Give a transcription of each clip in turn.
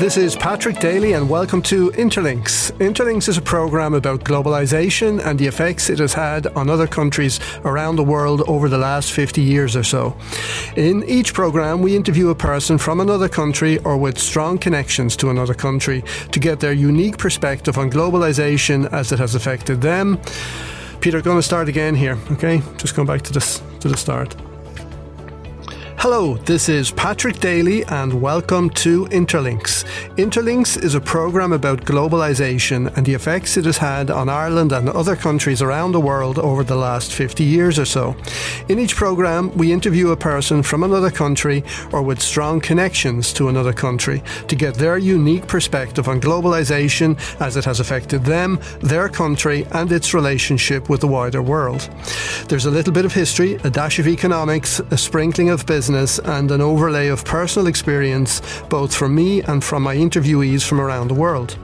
This is Patrick Daly, and welcome to Interlinks. Interlinks is a program about globalization and the effects it has had on other countries around the world over the last 50 years or so. In each program, we interview a person from another country or with strong connections to another country to get their unique perspective on globalization as it has affected them. Peter, going to start again here, okay? Just going back to this to the start. Hello, this is Patrick Daly and welcome to Interlinks. Interlinks is a program about globalization and the effects it has had on Ireland and other countries around the world over the last 50 years or so. In each program, we interview a person from another country or with strong connections to another country to get their unique perspective on globalization as it has affected them, their country, and its relationship with the wider world. There's a little bit of history, a dash of economics, a sprinkling of business business and an overlay of personal experience, both from me and from my interviewees from around the world.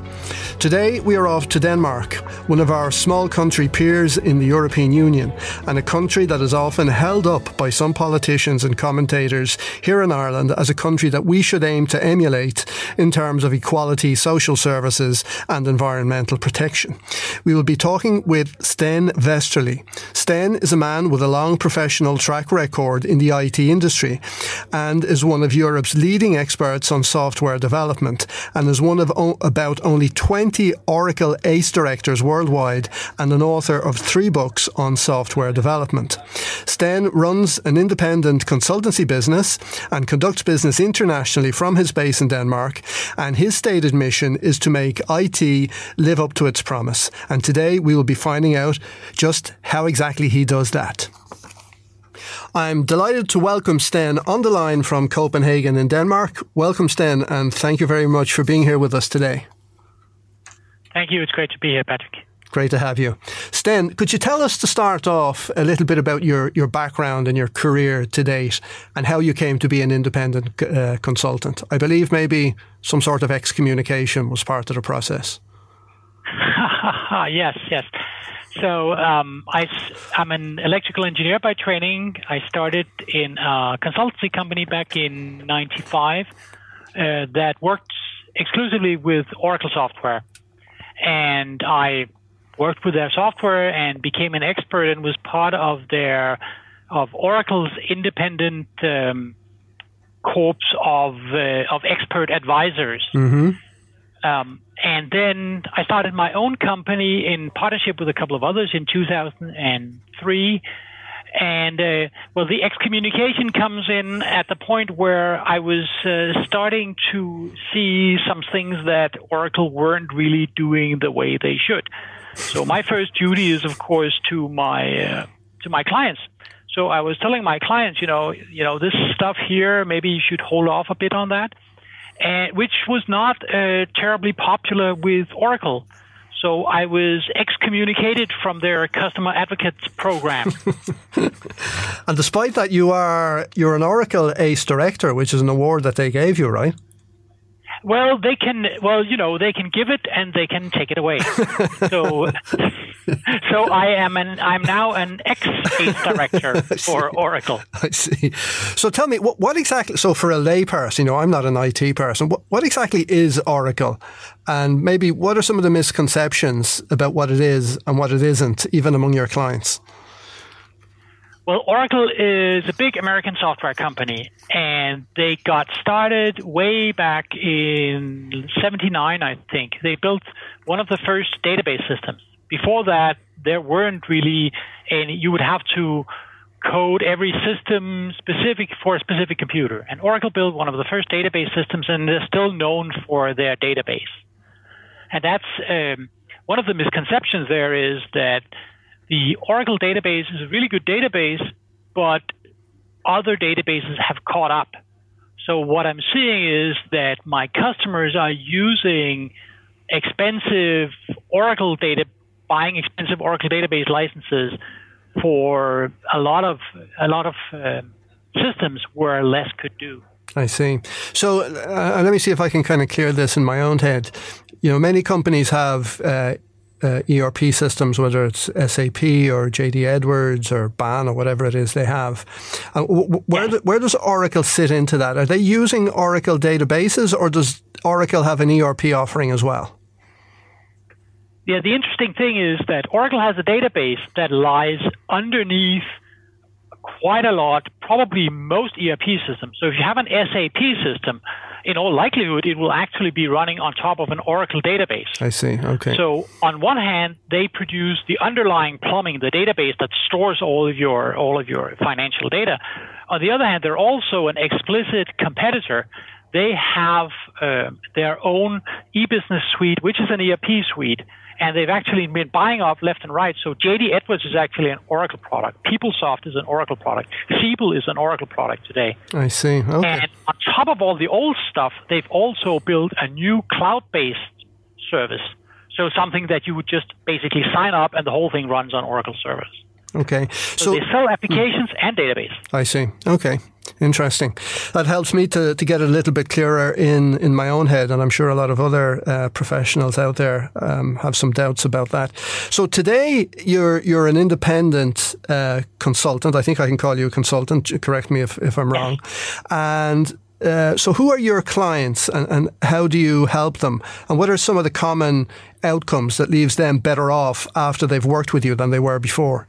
Today, we are off to Denmark, one of our small country peers in the European Union, and a country that is often held up by some politicians and commentators here in Ireland as a country that we should aim to emulate in terms of equality, social services, and environmental protection. We will be talking with Sten Vesterli. Sten is a man with a long professional track record in the IT industry and is one of Europe's leading experts on software development and is one of o- about only 20 Oracle ACE directors worldwide and an author of three books on software development. Sten runs an independent consultancy business and conducts business internationally from his base in Denmark, and his stated mission is to make IT live up to its promise. And today we will be finding out just how exactly he does that. I'm delighted to welcome Sten on the line from Copenhagen in Denmark. Welcome, Sten, and thank you very much for being here with us today. Thank you. It's great to be here, Patrick. Great to have you. Sten, could you tell us to start off a little bit about your, your background and your career to date and how you came to be an independent uh, consultant? I believe maybe some sort of excommunication was part of the process. yes, yes. So um, I, am an electrical engineer by training. I started in a consultancy company back in '95 uh, that worked exclusively with Oracle software and I worked with their software and became an expert and was part of their of Oracle's independent um, corps of uh, of expert advisors. Mm-hmm. Um, and then I started my own company in partnership with a couple of others in 2003 and uh, well, the excommunication comes in at the point where I was uh, starting to see some things that Oracle weren't really doing the way they should. So my first duty is, of course, to my uh, to my clients. So I was telling my clients, you know, you know, this stuff here, maybe you should hold off a bit on that, and which was not uh, terribly popular with Oracle. So I was excommunicated from their customer advocates program. and despite that, you are you're an Oracle ACE director, which is an award that they gave you, right? Well, they can. Well, you know, they can give it and they can take it away. so, so I am an. I'm now an ex ACE director for Oracle. I see. So tell me, what, what exactly? So for a layperson, you know, I'm not an IT person. What, what exactly is Oracle, and maybe what are some of the misconceptions about what it is and what it isn't, even among your clients? Well, Oracle is a big American software company, and they got started way back in 79, I think. They built one of the first database systems. Before that, there weren't really any, you would have to code every system specific for a specific computer. And Oracle built one of the first database systems, and they're still known for their database. And that's um, one of the misconceptions there is that the Oracle database is a really good database, but other databases have caught up. So what I'm seeing is that my customers are using expensive Oracle data, buying expensive Oracle database licenses for a lot of a lot of uh, systems where less could do. I see. So uh, let me see if I can kind of clear this in my own head. You know, many companies have uh, uh, ERP systems, whether it's SAP or JD Edwards or Baan or whatever it is they have. Uh, where, do, where does Oracle sit into that? Are they using Oracle databases or does Oracle have an ERP offering as well? Yeah, the interesting thing is that Oracle has a database that lies underneath quite a lot, probably most ERP systems. So if you have an SAP system, in all likelihood, it will actually be running on top of an Oracle database. I see. Okay. So on one hand, they produce the underlying plumbing, the database that stores all of your all of your financial data. On the other hand, they're also an explicit competitor. They have uh, their own e-business suite, which is an ERP suite and they've actually been buying off left and right. So JD Edwards is actually an Oracle product. PeopleSoft is an Oracle product. Siebel is an Oracle product today. I see. Okay. And on top of all the old stuff, they've also built a new cloud-based service. So something that you would just basically sign up and the whole thing runs on Oracle servers. Okay. So, so they sell applications mm, and database. I see. Okay. Interesting. That helps me to, to get a little bit clearer in, in my own head, and I'm sure a lot of other uh, professionals out there um, have some doubts about that. So today you're you're an independent uh, consultant. I think I can call you a consultant. Correct me if, if I'm wrong. And uh, so, who are your clients, and, and how do you help them? And what are some of the common outcomes that leaves them better off after they've worked with you than they were before?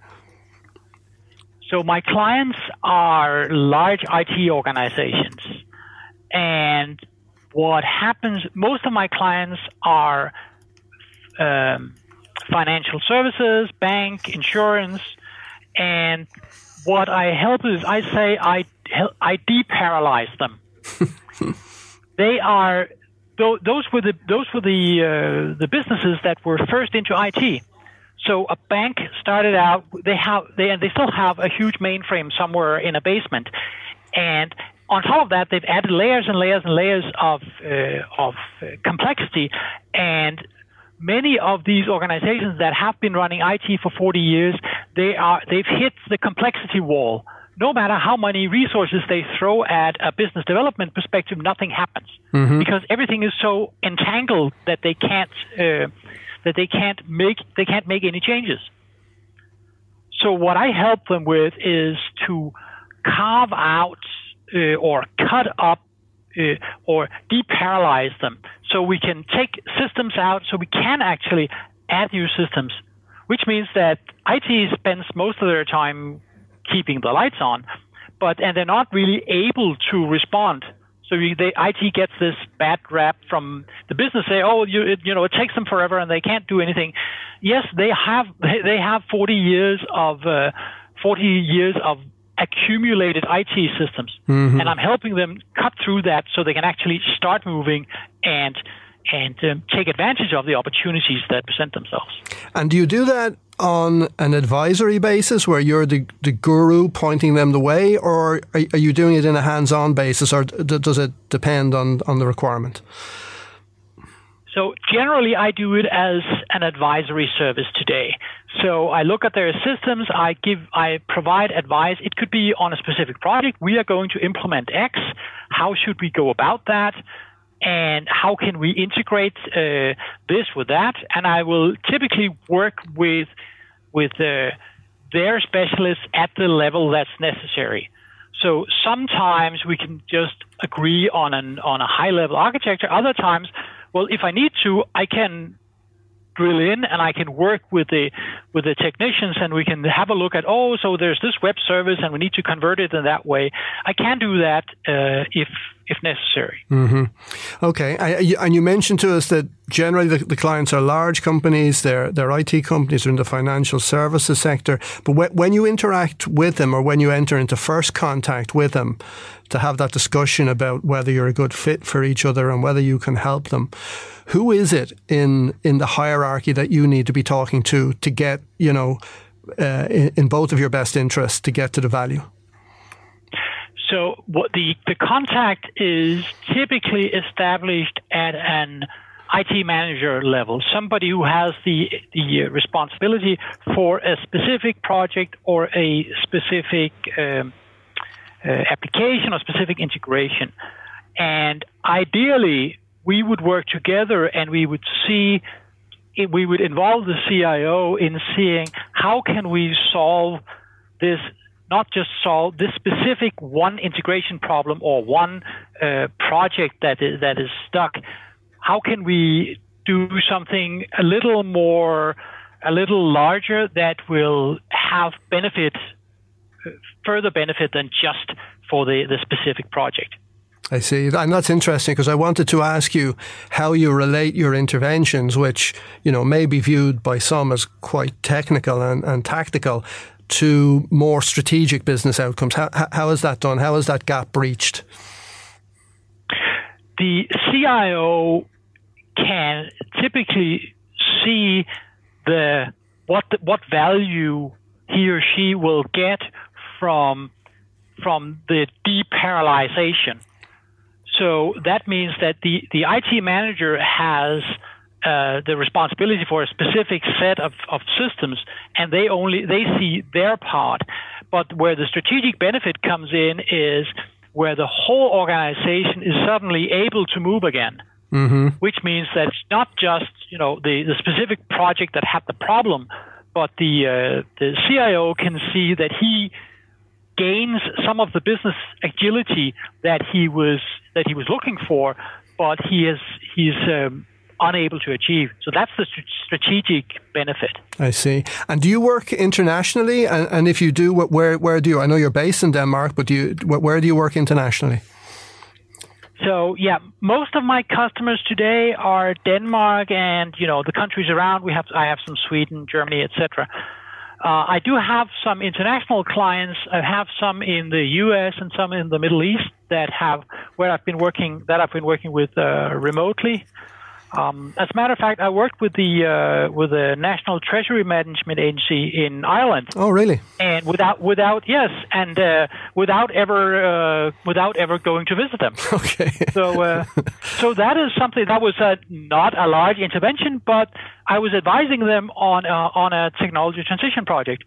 So my clients are large IT organizations. And what happens, most of my clients are um, financial services, bank, insurance. And what I help is I say I, I deparalyze them. they are those were the those were the uh, the businesses that were first into IT. So a bank started out. They have they they still have a huge mainframe somewhere in a basement, and on top of that, they've added layers and layers and layers of uh, of uh, complexity, and many of these organizations that have been running IT for 40 years, they are they've hit the complexity wall. No matter how many resources they throw at a business development perspective, nothing happens mm-hmm. because everything is so entangled that they can't. Uh, that they can't make they can't make any changes. So what I help them with is to carve out uh, or cut up uh, or deparalyze them, so we can take systems out, so we can actually add new systems. Which means that IT spends most of their time keeping the lights on, but and they're not really able to respond so you, they, IT gets this bad rap from the business. Say, oh, you, it, you know, it takes them forever and they can't do anything. Yes, they have they, have 40 years of uh, 40 years of accumulated IT systems, mm-hmm. and I'm helping them cut through that so they can actually start moving and and um, take advantage of the opportunities that present themselves. And do you do that on an advisory basis where you're the, the guru pointing them the way, or are, are you doing it in a hands on basis, or d- does it depend on, on the requirement? So generally, I do it as an advisory service today. So I look at their systems, I give, I provide advice. It could be on a specific project. We are going to implement X. How should we go about that? And how can we integrate uh, this with that? And I will typically work with with uh, their specialists at the level that's necessary. So sometimes we can just agree on an on a high level architecture. Other times, well, if I need to, I can drill in and I can work with the with the technicians and we can have a look at oh so there's this web service and we need to convert it in that way. I can do that uh, if if necessary. Mm-hmm. Okay, I, and you mentioned to us that generally the, the, clients are large companies, they're, they're IT companies, they're in the financial services sector. But when, when you interact with them or when you enter into first contact with them to have that discussion about whether you're a good fit for each other and whether you can help them, who is it in, in the hierarchy that you need to be talking to to get, you know, uh, in, in both of your best interests to get to the value? So what the, the contact is typically established at an IT manager level, somebody who has the the responsibility for a specific project or a specific um, uh, application or specific integration. And ideally, we would work together and we would see we would involve the CIO in seeing how can we solve this, not just solve this specific one integration problem or one uh, project that is that is stuck. How can we do something a little more, a little larger that will have benefit, further benefit than just for the, the specific project. I see. And that's interesting because I wanted to ask you how you relate your interventions, which, you know, may be viewed by some as quite technical and, and tactical, to more strategic business outcomes. How, how is that done? How is that gap breached? The CIO can typically see the what what value he or she will get from from the deparalyzation. So that means that the, the IT manager has uh, the responsibility for a specific set of, of systems, and they only they see their part. But where the strategic benefit comes in is where the whole organization is suddenly able to move again. Mm-hmm. Which means that it's not just you know the, the specific project that had the problem, but the uh, the CIO can see that he gains some of the business agility that he was that he was looking for, but he is he's um, unable to achieve. So that's the strategic benefit. I see. And do you work internationally? And, and if you do, where where do you? I know you're based in Denmark, but do you where do you work internationally? So yeah, most of my customers today are Denmark and you know the countries around. We have I have some Sweden, Germany, etc. Uh, I do have some international clients. I have some in the U.S. and some in the Middle East that have where I've been working that I've been working with uh, remotely. Um, as a matter of fact, I worked with the uh, with the National Treasury Management Agency in Ireland. Oh, really? And without without yes, and uh, without ever uh, without ever going to visit them. Okay. so uh, so that is something that was uh, not a large intervention, but I was advising them on uh, on a technology transition project,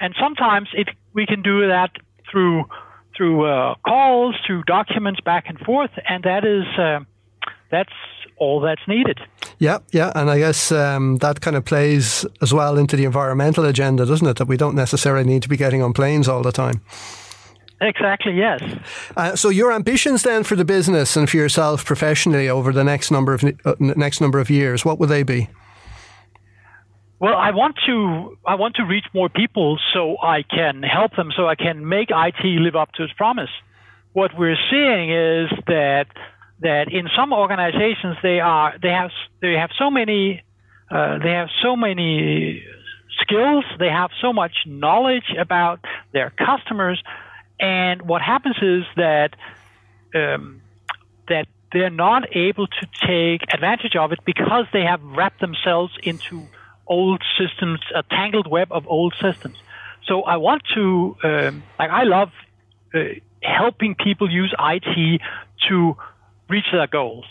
and sometimes it we can do that through through calls, through documents back and forth, and that is that's all that's needed. Yeah, yeah, and I guess um, that kind of plays as well into the environmental agenda, doesn't it? That we don't necessarily need to be getting on planes all the time. Exactly. Yes. Uh, so your ambitions then for the business and for yourself professionally over the next number of uh, next number of years, what will they be? Well, I want to I want to reach more people so I can help them, so I can make IT live up to its promise. What we're seeing is that that in some organizations they are they have they have so many uh, they have so many skills they have so much knowledge about their customers and what happens is that um, that they're not able to take advantage of it because they have wrapped themselves into old systems a tangled web of old systems. So i want to um, like i love uh, helping people use it to reach their goals.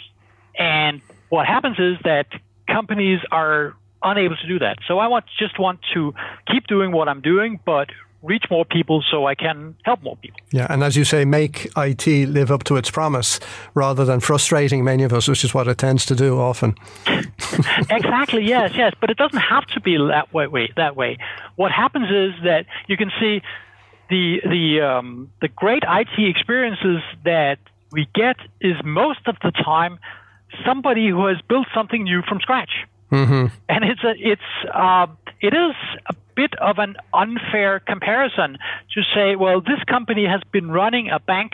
And what happens is that companies are unable to do that. So I want just want to keep doing what I'm doing, but reach more people so I can help more people. Yeah, and as you say, make IT live up to its promise rather than frustrating many of us, which is what it tends to do often. exactly. Yes. Yes. But it doesn't have to be that way. That way. What happens is that you can see the the um, the great IT experiences that we get is most of the time somebody who has built something new from scratch. Mm-hmm. And it's a, it's uh, it is a bit of an unfair comparison to say, well, this company has been running a bank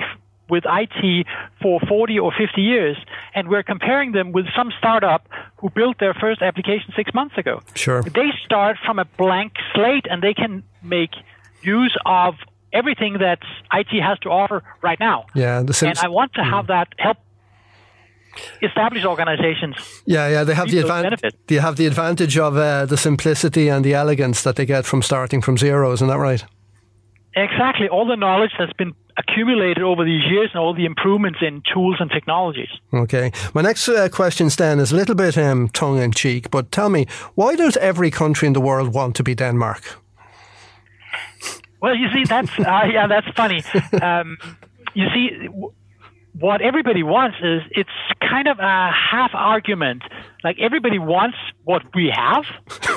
with IT for 40 or 50 years, and we're comparing them with some startup who built their first application six months ago. Sure. They start from a blank slate, and they can make use of everything that IT has to offer right now. Yeah, the same, and I want to have that help established organizations. Yeah, yeah, they have the advantage. They have the advantage of uh, the simplicity and the elegance that they get from starting from zero. Isn't that right? Exactly. All the knowledge that's been accumulated over these years and all the improvements in tools and technologies. Okay. My next uh, question, Stan, is a little bit um, tongue in cheek, but tell me, why does every country in the world want to be Denmark? Well, you see, that's uh, yeah, that's funny. Um, you see, w- what everybody wants is it's kind of a half argument. Like everybody wants what we have,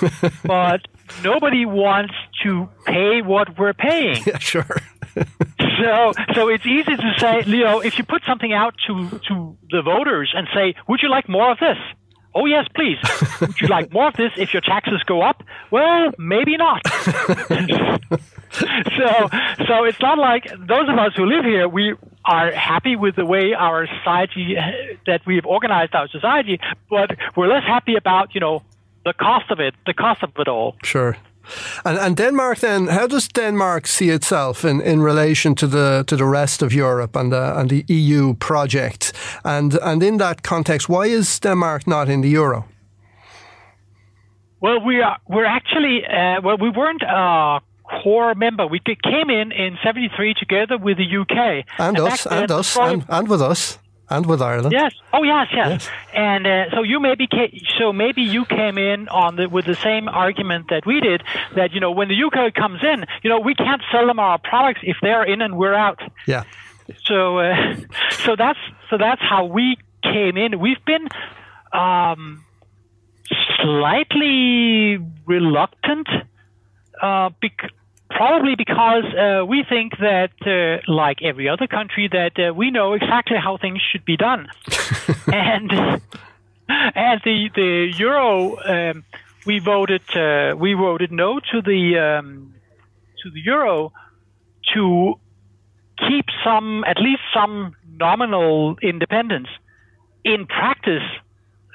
but nobody wants to pay what we're paying. Yeah, sure. so, so it's easy to say, you know, if you put something out to to the voters and say, "Would you like more of this?" Oh yes, please. Would you like more of this if your taxes go up? Well, maybe not. so, so it's not like those of us who live here, we are happy with the way our society that we've organized our society, but we're less happy about you know the cost of it, the cost of it all. Sure. And, and Denmark then, how does Denmark see itself in, in relation to the to the rest of Europe and the and the EU project? And and in that context, why is Denmark not in the euro? Well, we are we're actually uh, well we weren't a core member. We came in in '73 together with the UK and, and us and us and, and with us and with Ireland. Yes. Oh, yes, yes. yes. And uh, so you maybe so maybe you came in on the with the same argument that we did that you know when the UK comes in, you know we can't sell them our products if they're in and we're out. Yeah. So uh, so that's so that's how we came in. We've been um, slightly reluctant uh, bec- Probably because uh, we think that, uh, like every other country, that uh, we know exactly how things should be done, and and the the euro, um, we voted uh, we voted no to the um, to the euro to keep some at least some nominal independence. In practice,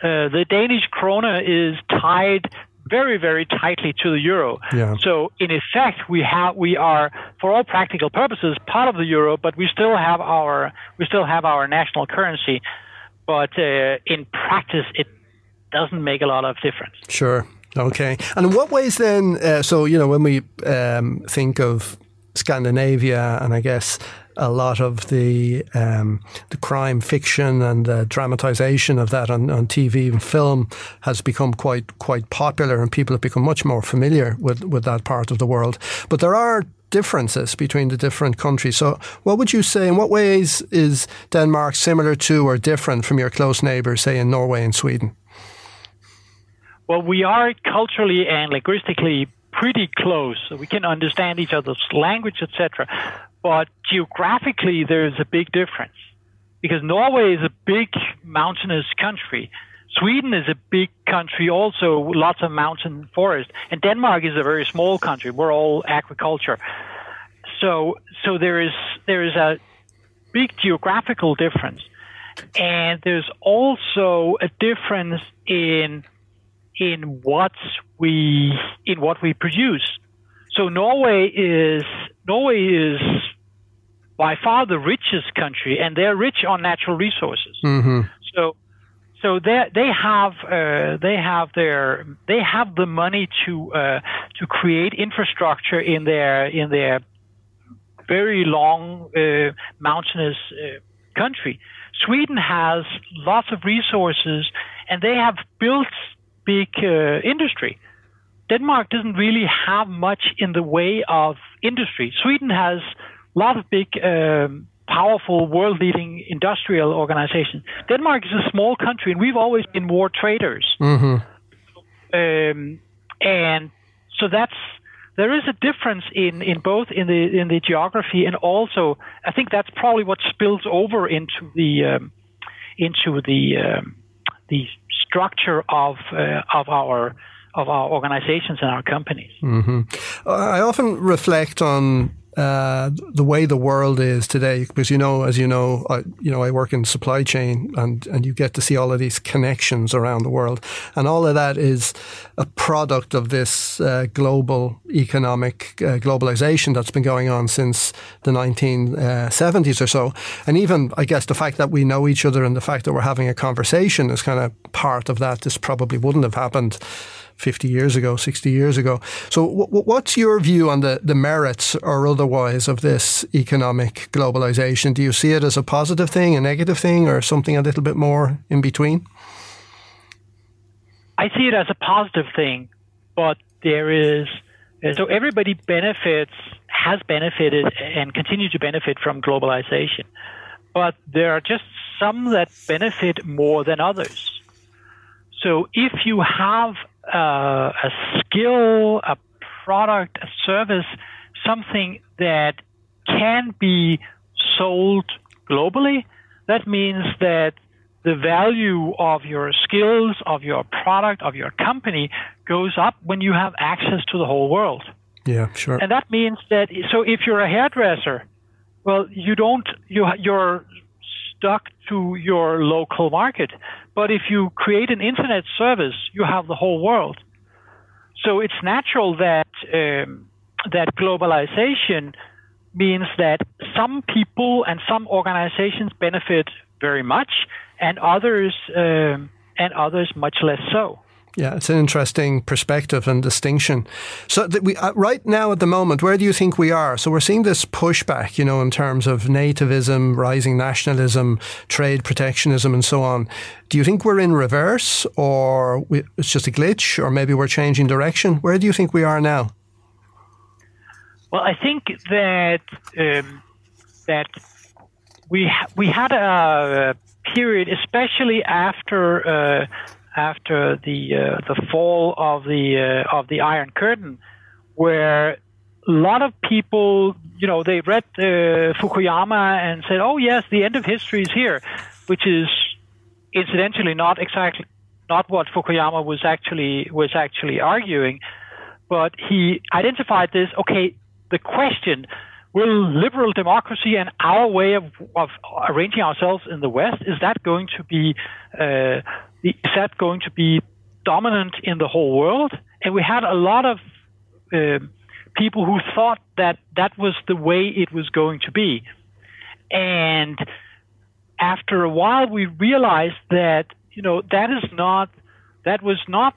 uh, the Danish krone is tied very, very tightly to the euro. Yeah. So in effect, we have we are, for all practical purposes, part of the euro, but we still have our we still have our national currency. But uh, in practice, it doesn't make a lot of difference. Sure. Okay. And in what ways then? Uh, so you know, when we um, think of Scandinavia, and I guess a lot of the um, the crime fiction and the dramatization of that on, on TV and film has become quite quite popular, and people have become much more familiar with with that part of the world. But there are differences between the different countries. So, what would you say? In what ways is Denmark similar to or different from your close neighbours, say in Norway and Sweden? Well, we are culturally and linguistically pretty close. We can understand each other's language, etc. But geographically, there's a big difference because Norway is a big mountainous country. Sweden is a big country, also lots of mountain forest, and Denmark is a very small country. We're all agriculture, so so there is there is a big geographical difference, and there's also a difference in in what we in what we produce. So Norway is Norway is by far the richest country, and they're rich on natural resources. Mm-hmm. So, so they they have uh, they have their they have the money to uh, to create infrastructure in their in their very long uh, mountainous uh, country. Sweden has lots of resources, and they have built big uh, industry. Denmark doesn't really have much in the way of industry. Sweden has lot of big, um, powerful, world-leading industrial organizations. Denmark is a small country, and we've always been more traders. Mm-hmm. Um, and so that's there is a difference in, in both in the in the geography and also I think that's probably what spills over into the um, into the um, the structure of uh, of our of our organizations and our companies. Mm-hmm. I often reflect on uh, the way the world is today, because you know, as you know, I, you know, I work in supply chain, and and you get to see all of these connections around the world, and all of that is a product of this uh, global economic uh, globalization that's been going on since the 1970s uh, or so, and even I guess the fact that we know each other and the fact that we're having a conversation is kind of part of that. This probably wouldn't have happened 50 years ago, 60 years ago. So, w- what's your view on the, the merits or otherwise of this economic globalization? Do you see it as a positive thing, a negative thing, or something a little bit more in between? I see it as a positive thing, but there is uh, so everybody benefits, has benefited, and continue to benefit from globalization. But there are just some that benefit more than others. So if you have uh, a skill, a product, a service, something that can be sold globally, that means that the value of your skills, of your product, of your company goes up when you have access to the whole world. Yeah, sure. And that means that so if you're a hairdresser, well, you don't you you're stuck to your local market. But if you create an internet service, you have the whole world. So it's natural that um, that globalization means that some people and some organizations benefit very much, and others um, and others much less so. Yeah, it's an interesting perspective and distinction. So, we, uh, right now at the moment, where do you think we are? So, we're seeing this pushback, you know, in terms of nativism, rising nationalism, trade protectionism, and so on. Do you think we're in reverse, or we, it's just a glitch, or maybe we're changing direction? Where do you think we are now? Well, I think that um, that we we had a period, especially after uh, after the uh, the fall of the uh, of the Iron Curtain, where a lot of people, you know, they read uh, Fukuyama and said, "Oh yes, the end of history is here," which is incidentally not exactly not what Fukuyama was actually was actually arguing, but he identified this. Okay, the question will liberal democracy and our way of, of arranging ourselves in the West is that going to be uh, is that going to be dominant in the whole world? And we had a lot of uh, people who thought that that was the way it was going to be. And after a while, we realized that you know that is not that was not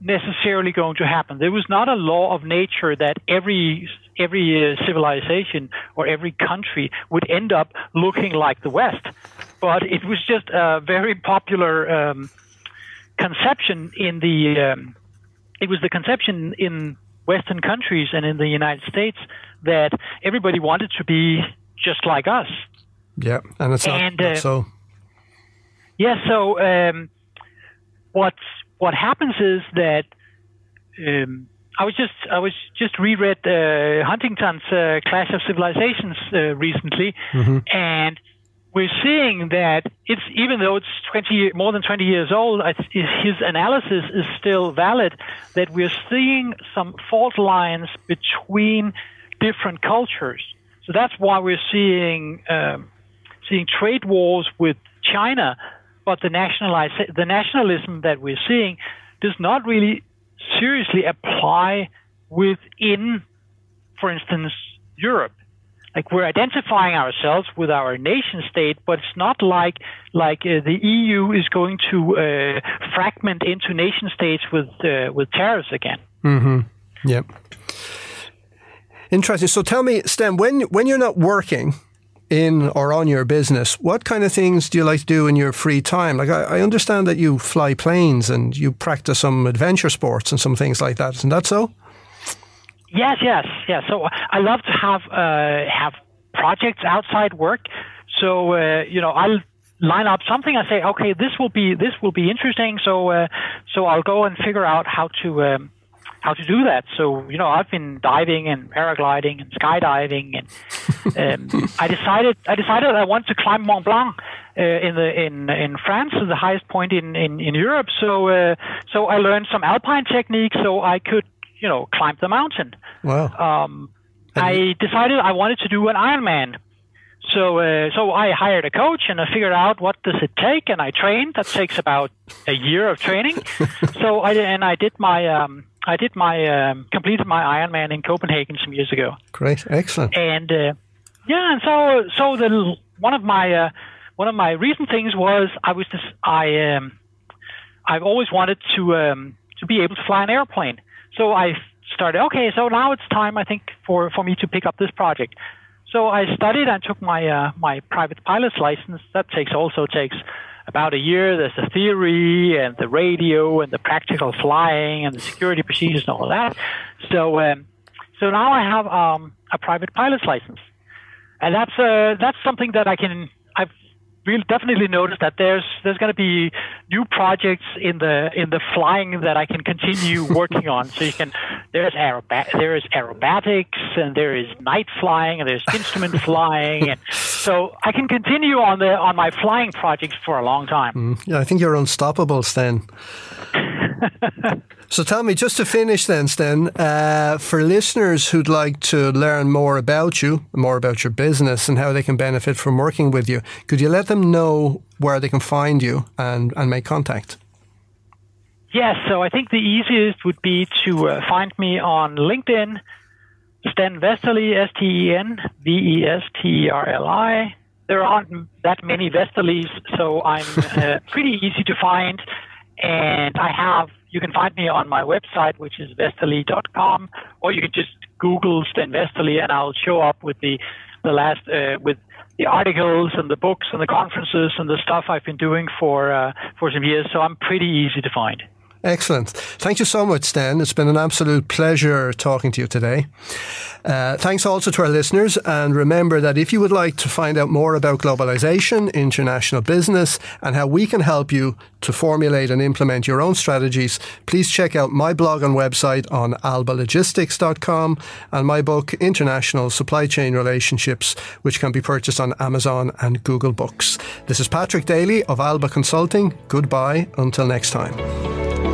necessarily going to happen. There was not a law of nature that every every uh, civilization or every country would end up looking like the West but it was just a very popular um, conception in the. Um, it was the conception in Western countries and in the United States that everybody wanted to be just like us. Yeah, and it's not, and, not uh, so. Yeah, so um, what what happens is that um, I was just I was just reread uh, Huntington's uh, Clash of Civilizations uh, recently, mm-hmm. and we're seeing that it's even though it's 20 more than 20 years old, his analysis is still valid. That we're seeing some fault lines between different cultures. So that's why we're seeing um, seeing trade wars with China, but the nationalize the nationalism that we're seeing does not really seriously apply within, for instance, Europe like we're identifying ourselves with our nation state, but it's not like like uh, the EU is going to uh, fragment into nation states with uh, with tariffs again. Mm-hmm. Yep. Interesting. So tell me, Sten, when when you're not working in or on your business, what kind of things do you like to do in your free time? Like I, I understand that you fly planes and you practice some adventure sports and some things like that. Isn't that so? Yes, yes, yes. So I love to have uh, have projects outside work. So uh, you know, I'll line up something. I say, okay, this will be this will be interesting. So uh, so I'll go and figure out how to. Um, how to do that. So, you know, I've been diving and paragliding and skydiving, and um, I decided I decided I want to climb Mont Blanc uh, in the in in France, the highest point in in, in Europe. So, uh, so I learned some alpine techniques so I could you know, climb the mountain. Wow. Um, I decided I wanted to do an Ironman. So, uh, so I hired a coach and I figured out what does it take, and I trained. That takes about a year of training. so I and I did my um, I did my um, completed my Ironman in Copenhagen some years ago. Great, excellent. And uh, yeah, and so so the one of my uh, one of my recent things was I was just I um, I've always wanted to um, to be able to fly an airplane. So I started, okay, so now it's time, I think, for, for me to pick up this project. So I studied and took my, uh, my private pilot's license. That takes also takes about a year. There's the theory and the radio and the practical flying and the security procedures and all that. So, um, so now I have um, a private pilot's license, and that's uh, that's something that I can Will definitely notice that there's there's going to be new projects in the in the flying that I can continue working on. So you can there's aeroba- there is aerobatics and there is night flying and there's instrument flying and so I can continue on the on my flying projects for a long time. Mm, yeah, I think you're unstoppable, Sten. so tell me, just to finish then, Sten, uh, for listeners who'd like to learn more about you, more about your business and how they can benefit from working with you, could you let them know where they can find you and, and make contact? Yes, so I think the easiest would be to uh, find me on LinkedIn, Sten Vesterli, S T E N V E S T E R L I. There aren't that many Vesterlis, so I'm uh, pretty easy to find. And I have, you can find me on my website, which is vesterli.com, or you can just Google Sten Vesterli and I'll show up with the, the last, uh, with the articles and the books and the conferences and the stuff I've been doing for, uh, for some years. So I'm pretty easy to find. Excellent. Thank you so much, Sten. It's been an absolute pleasure talking to you today. Uh, thanks also to our listeners. And remember that if you would like to find out more about globalization, international business, and how we can help you to formulate and implement your own strategies, please check out my blog and website on albalogistics.com and my book, International Supply Chain Relationships, which can be purchased on Amazon and Google Books. This is Patrick Daly of Alba Consulting. Goodbye until next time.